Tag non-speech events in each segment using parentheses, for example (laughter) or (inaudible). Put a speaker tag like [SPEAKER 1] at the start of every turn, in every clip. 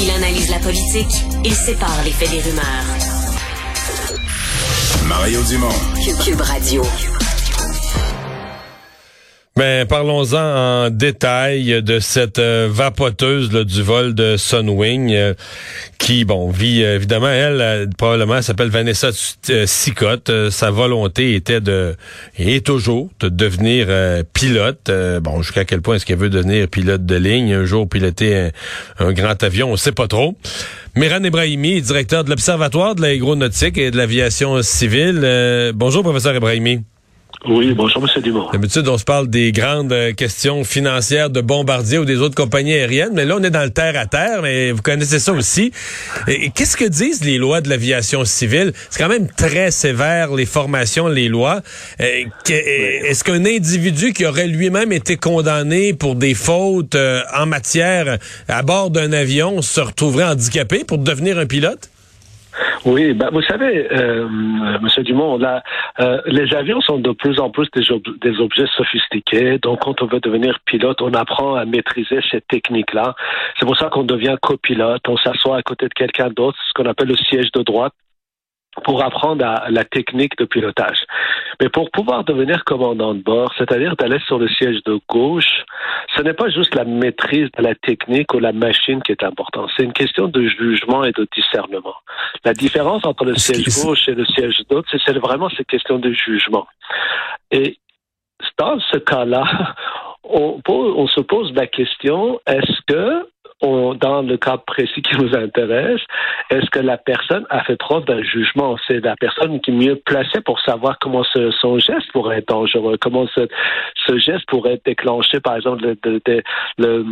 [SPEAKER 1] Il analyse la politique, il sépare les faits des rumeurs.
[SPEAKER 2] Mario Dumont.
[SPEAKER 1] Cube Radio.
[SPEAKER 3] Ben, parlons-en en détail de cette euh, vapoteuse là, du vol de Sunwing euh, qui, bon, vit euh, évidemment, elle, probablement, elle s'appelle Vanessa Sicotte. sa volonté était de, et toujours, de devenir pilote. bon, jusqu'à quel point est-ce qu'elle veut devenir pilote de ligne, un jour piloter un, grand avion, on sait pas trop. Miran Ebrahimi, directeur de l'Observatoire de l'aéronautique et de l'aviation civile. bonjour, professeur Ebrahimi.
[SPEAKER 4] Oui, bonjour, M. Dumont.
[SPEAKER 3] D'habitude, on se parle des grandes euh, questions financières de Bombardier ou des autres compagnies aériennes, mais là, on est dans le terre-à-terre, mais vous connaissez ça aussi. Qu'est-ce que disent les lois de l'aviation civile? C'est quand même très sévère, les formations, les lois. Euh, est-ce qu'un individu qui aurait lui-même été condamné pour des fautes euh, en matière à bord d'un avion se retrouverait handicapé pour devenir un pilote?
[SPEAKER 4] Oui, bah, vous savez, euh, Monsieur Dumont, là, euh, les avions sont de plus en plus des, objets sophistiqués. Donc, quand on veut devenir pilote, on apprend à maîtriser ces techniques-là. C'est pour ça qu'on devient copilote. On s'assoit à côté de quelqu'un d'autre, ce qu'on appelle le siège de droite pour apprendre la technique de pilotage. Mais pour pouvoir devenir commandant de bord, c'est-à-dire d'aller sur le siège de gauche, ce n'est pas juste la maîtrise de la technique ou la machine qui est importante, c'est une question de jugement et de discernement. La différence entre le siège gauche et le siège droite, c'est vraiment cette question de jugement. Et dans ce cas-là, (laughs) on, on se pose la question, est-ce que dans le cas précis qui nous intéresse, est-ce que la personne a fait preuve d'un jugement? C'est la personne qui est mieux placée pour savoir comment son geste pourrait être dangereux, comment ce, geste pourrait être déclenché, par exemple, le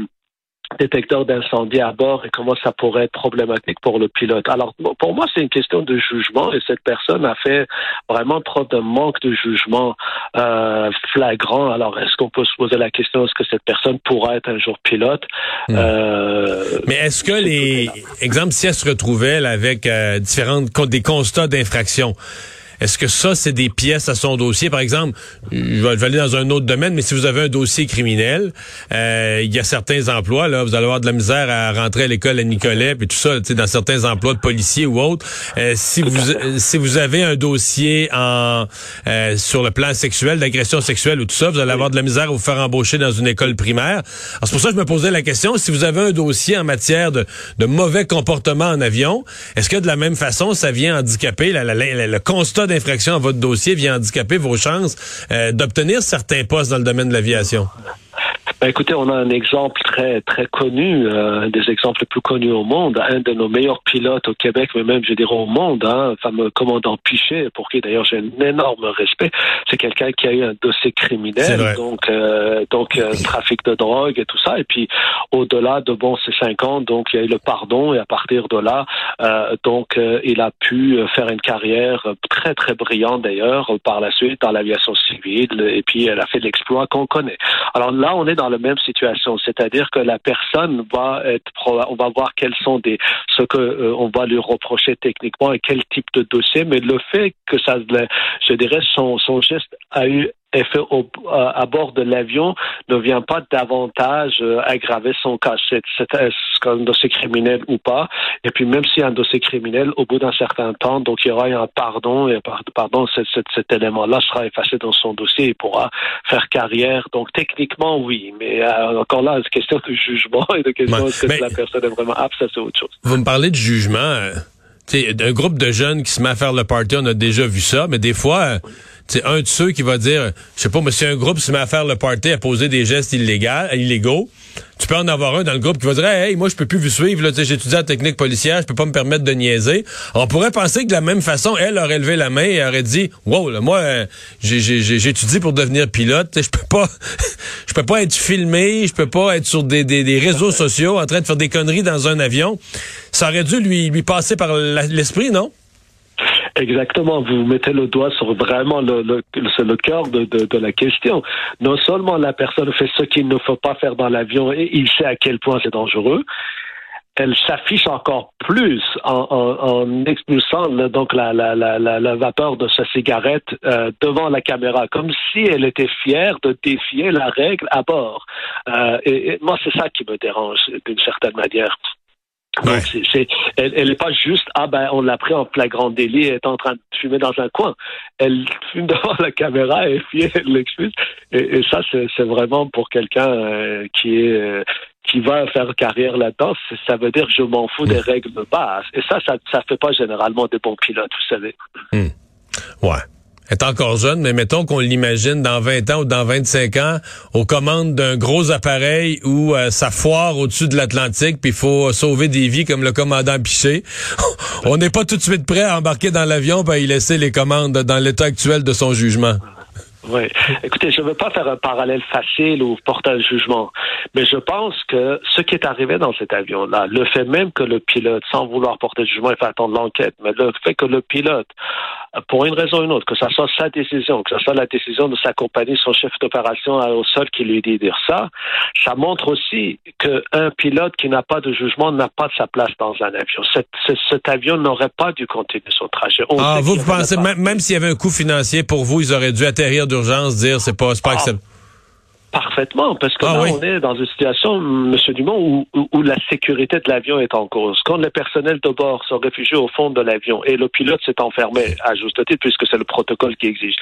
[SPEAKER 4] détecteur d'incendie à bord et comment ça pourrait être problématique pour le pilote. Alors, pour moi, c'est une question de jugement et cette personne a fait vraiment preuve d'un manque de jugement euh, flagrant. Alors, est-ce qu'on peut se poser la question, est-ce que cette personne pourra être un jour pilote?
[SPEAKER 3] Hmm. Euh, Mais est-ce que les... Exemple, si elle se retrouvait avec euh, différentes... des constats d'infraction, est-ce que ça, c'est des pièces à son dossier? Par exemple, je vais, aller dans un autre domaine, mais si vous avez un dossier criminel, euh, il y a certains emplois, là, vous allez avoir de la misère à rentrer à l'école à Nicolet, puis tout ça, dans certains emplois de policiers ou autres. Euh, si vous si vous avez un dossier en euh, sur le plan sexuel, d'agression sexuelle ou tout ça, vous allez avoir de la misère à vous faire embaucher dans une école primaire. C'est pour ça que je me posais la question, si vous avez un dossier en matière de, de mauvais comportement en avion, est-ce que de la même façon, ça vient handicaper la, le constat d'infraction à votre dossier vient handicaper vos chances euh, d'obtenir certains postes dans le domaine de l'aviation?
[SPEAKER 4] Ben, écoutez, on a un exemple très très connu, euh, un des exemples les plus connus au monde, un de nos meilleurs pilotes au Québec, mais même je dirais au monde, hein, le fameux commandant Pichet, pour qui d'ailleurs j'ai un énorme respect. C'est quelqu'un qui a eu un dossier criminel, donc euh, donc euh, trafic de drogue et tout ça. Et puis au-delà de bon ces cinq ans, donc il y a eu le pardon et à partir de là, donc il a pu faire une carrière très très brillante d'ailleurs par la suite dans l'aviation civile et puis elle a fait l'exploit qu'on connaît. Alors là, on est dans la même situation, c'est-à-dire que la personne va être, on va voir quels sont des, ce que euh, on va lui reprocher techniquement et quel type de dossier, mais le fait que ça, je dirais, son, son geste a eu fait au, à bord de l'avion ne vient pas davantage euh, aggraver son cas. C'est un dossier criminel ou pas? Et puis même s'il y a un dossier criminel, au bout d'un certain temps, donc il y aura un pardon et pardon, cet, cet, élément-là sera effacé dans son dossier et pourra faire carrière. Donc techniquement, oui. Mais euh, encore là, c'est question de jugement et de question est-ce que la personne est vraiment apte, ça c'est autre chose.
[SPEAKER 3] Vous me parlez de jugement. Euh, un groupe de jeunes qui se met à faire le party, on a déjà vu ça, mais des fois, c'est un de ceux qui va dire, je sais pas, mais si un groupe se met à faire le party, à poser des gestes illégaux, illégaux, tu peux en avoir un dans le groupe qui va dire hey moi je peux plus vous suivre là j'ai étudié la technique policière je peux pas me permettre de niaiser. On pourrait penser que de la même façon elle aurait levé la main et aurait dit wow là, moi euh, j'ai étudié pour devenir pilote je peux pas (laughs) je peux pas être filmé je peux pas être sur des, réseaux sociaux en train de faire des conneries dans un avion. Ça aurait dû lui passer par l'esprit non?
[SPEAKER 4] Exactement, vous mettez le doigt sur vraiment le, le, le cœur de, de, de, la question. Non seulement la personne fait ce qu'il ne faut pas faire dans l'avion et il sait à quel point c'est dangereux, elle s'affiche encore plus en, en, en expulsant donc la, la, la, la, vapeur de sa cigarette euh, devant la caméra, comme si elle était fière de défier la règle à bord. Euh, et, et moi, c'est ça qui me dérange d'une certaine manière. Donc, c'est, elle n'est pas juste, ah ben, on l'a pris en flagrant délit, elle est en train de fumer dans un coin. Elle fume (laughs) devant la caméra et puis elle l'excuse. Et, ça, c'est, vraiment pour quelqu'un euh, qui est, euh, qui va faire carrière là-dedans, ça veut dire je m'en fous des hmm. règles base. Et ça, ça, ça fait pas généralement des bons pilotes, vous savez.
[SPEAKER 3] Hmm. Ouais est encore jeune, mais mettons qu'on l'imagine dans 20 ans ou dans 25 ans aux commandes d'un gros appareil où euh, ça foire au-dessus de l'Atlantique, puis il faut sauver des vies comme le commandant Piché. (laughs) On n'est pas tout de suite prêt à embarquer dans l'avion et y laisser les commandes dans l'état actuel de son jugement.
[SPEAKER 4] Oui. Écoutez, je ne veux pas faire un parallèle facile ou porter un jugement, mais je pense que ce qui est arrivé dans cet avion-là, le fait même que le pilote, sans vouloir porter de jugement, il fait attendre l'enquête, mais le fait que le pilote, pour une raison ou une autre, que ce soit sa décision, que ce soit la décision de sa compagnie, son chef d'opération au sol qui lui dit dire ça, ça montre aussi qu'un pilote qui n'a pas de jugement n'a pas de sa place dans un avion. Cet, cet avion n'aurait pas dû continuer son trajet.
[SPEAKER 3] ah, vous, pensez, même, même s'il y avait un coût financier pour vous, ils auraient dû atterrir de d'urgence, dire c'est pas, pas ah. acceptable.
[SPEAKER 4] Parfaitement, parce que ah là, on est dans une situation, M. Dumont, où, où, la sécurité de l'avion est en cause. Quand le personnel de bord sont réfugiés au fond de l'avion et le pilote s'est enfermé, à juste titre, puisque c'est le protocole qui exige,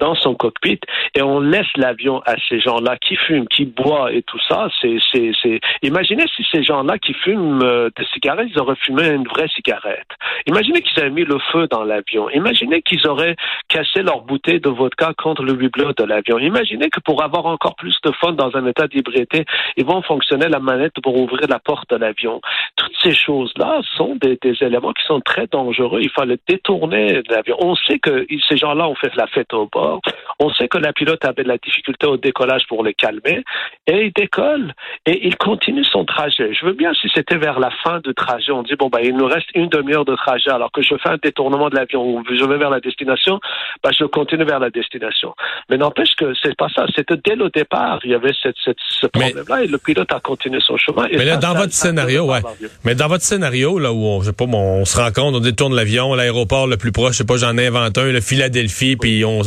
[SPEAKER 4] dans son cockpit, et on laisse l'avion à ces gens-là qui fument, qui boivent et tout ça, c'est, c'est, c'est... Imaginez si ces gens-là qui fument euh, des cigarettes, ils auraient fumé une vraie cigarette. Imaginez qu'ils avaient mis le feu dans l'avion. Imaginez qu'ils auraient cassé leur bouteille de vodka contre le hublot de l'avion. Imaginez que pour avoir encore plus de fun dans un état d'ébriété, ils vont fonctionner la manette pour ouvrir la porte de l'avion. Toutes ces choses-là sont des, éléments qui sont très dangereux. Il fallait détourner l'avion. On sait que ces gens-là ont fait la fête au bord. On sait que la pilote avait de la difficulté au décollage pour le calmer. Et il décolle. Et il continue son trajet. Je veux bien si c'était vers la fin du trajet, on dit, bon, ben, il nous reste une demi-heure de trajet alors que je fais un détournement de l'avion ou je vais vers la destination, ben, je continue vers la destination. Mais n'empêche que c'est pas ça. C'était dès le départ il y avait cette, ce problème-là et le pilote a continué son chemin.
[SPEAKER 3] mais là, dans votre scénario, ouais. Mais dans votre scénario, là, où on, je sais pas, on, se rencontre, on détourne l'avion, l'aéroport le plus proche, je sais pas, j'en invente un, le Philadelphie, puis on,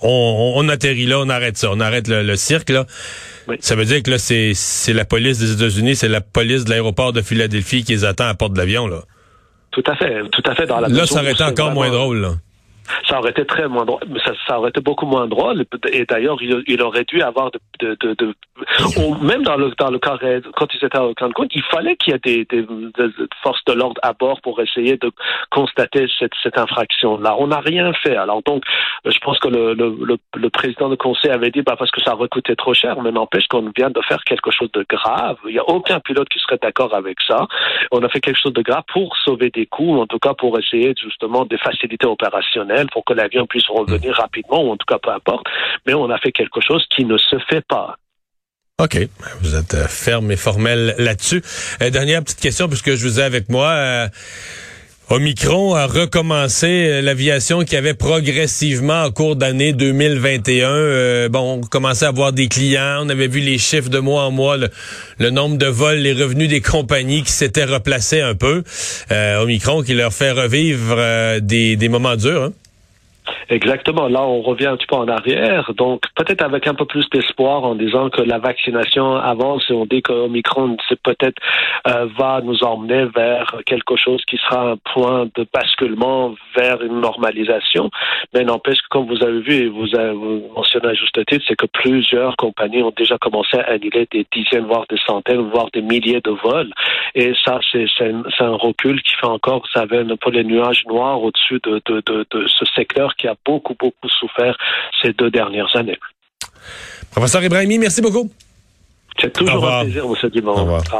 [SPEAKER 3] on, atterrit là, on arrête ça, on arrête le, cirque, là. Ça veut dire que là, c'est, la police des États-Unis, c'est la police de l'aéroport de Philadelphie qui les attend à la porte de l'avion, là.
[SPEAKER 4] Tout à fait, tout à fait. Dans la
[SPEAKER 3] là, ça aurait été encore moins drôle, là
[SPEAKER 4] ça aurait été très moins drôle, ça, aurait été beaucoup moins drôle. Et d'ailleurs, il, aurait dû avoir de, de, de, même dans le dans le cas quand ils étaient à Cancun, il fallait qu'il y ait des, forces de l'ordre à bord pour essayer de constater cette, cette infraction-là. On n'a rien fait. Alors donc, je pense que le, le, président du conseil avait dit, bah parce que ça coûté trop cher, mais n'empêche qu'on vient de faire quelque chose de grave. Il n'y a aucun pilote qui serait d'accord avec ça. On a fait quelque chose de grave pour sauver des coûts, en tout cas pour essayer justement des facilités opérationnelles pour que l'avion puisse revenir mm. rapidement, ou en tout cas peu importe. Mais on a fait quelque chose qui ne se fait pas.
[SPEAKER 3] OK. Vous êtes euh, ferme et formel là-dessus. Euh, dernière petite question, puisque je vous ai avec moi. Euh, Omicron a recommencé l'aviation qui avait progressivement au cours d'année 2021. bon, on commençait à avoir des clients, on avait vu les chiffres de mois en mois, le, nombre de vols, les revenus des compagnies qui s'étaient replacés un peu. Omicron qui leur fait revivre des, des moments durs. Hein?
[SPEAKER 4] Exactement. Là, on revient un petit peu en arrière. Donc, peut-être avec un peu plus d'espoir en disant que la vaccination avance et on dit qu'Omicron, c'est peut-être euh, va nous emmener vers quelque chose qui sera un point de basculement vers une normalisation. Mais n'empêche que, comme vous avez vu et vous avez mentionné à juste titre, c'est que plusieurs compagnies ont déjà commencé à annuler des dizaines, voire des centaines, voire des milliers de vols. Et ça, c'est un, recul qui fait encore, savez, un peu les nuages noirs au-dessus de, de, de, de ce secteur qui a beaucoup, beaucoup souffert ces deux dernières années.
[SPEAKER 3] Professeur Ibrahimi, merci beaucoup.
[SPEAKER 4] C'est toujours un plaisir, M. Dumont. Au revoir.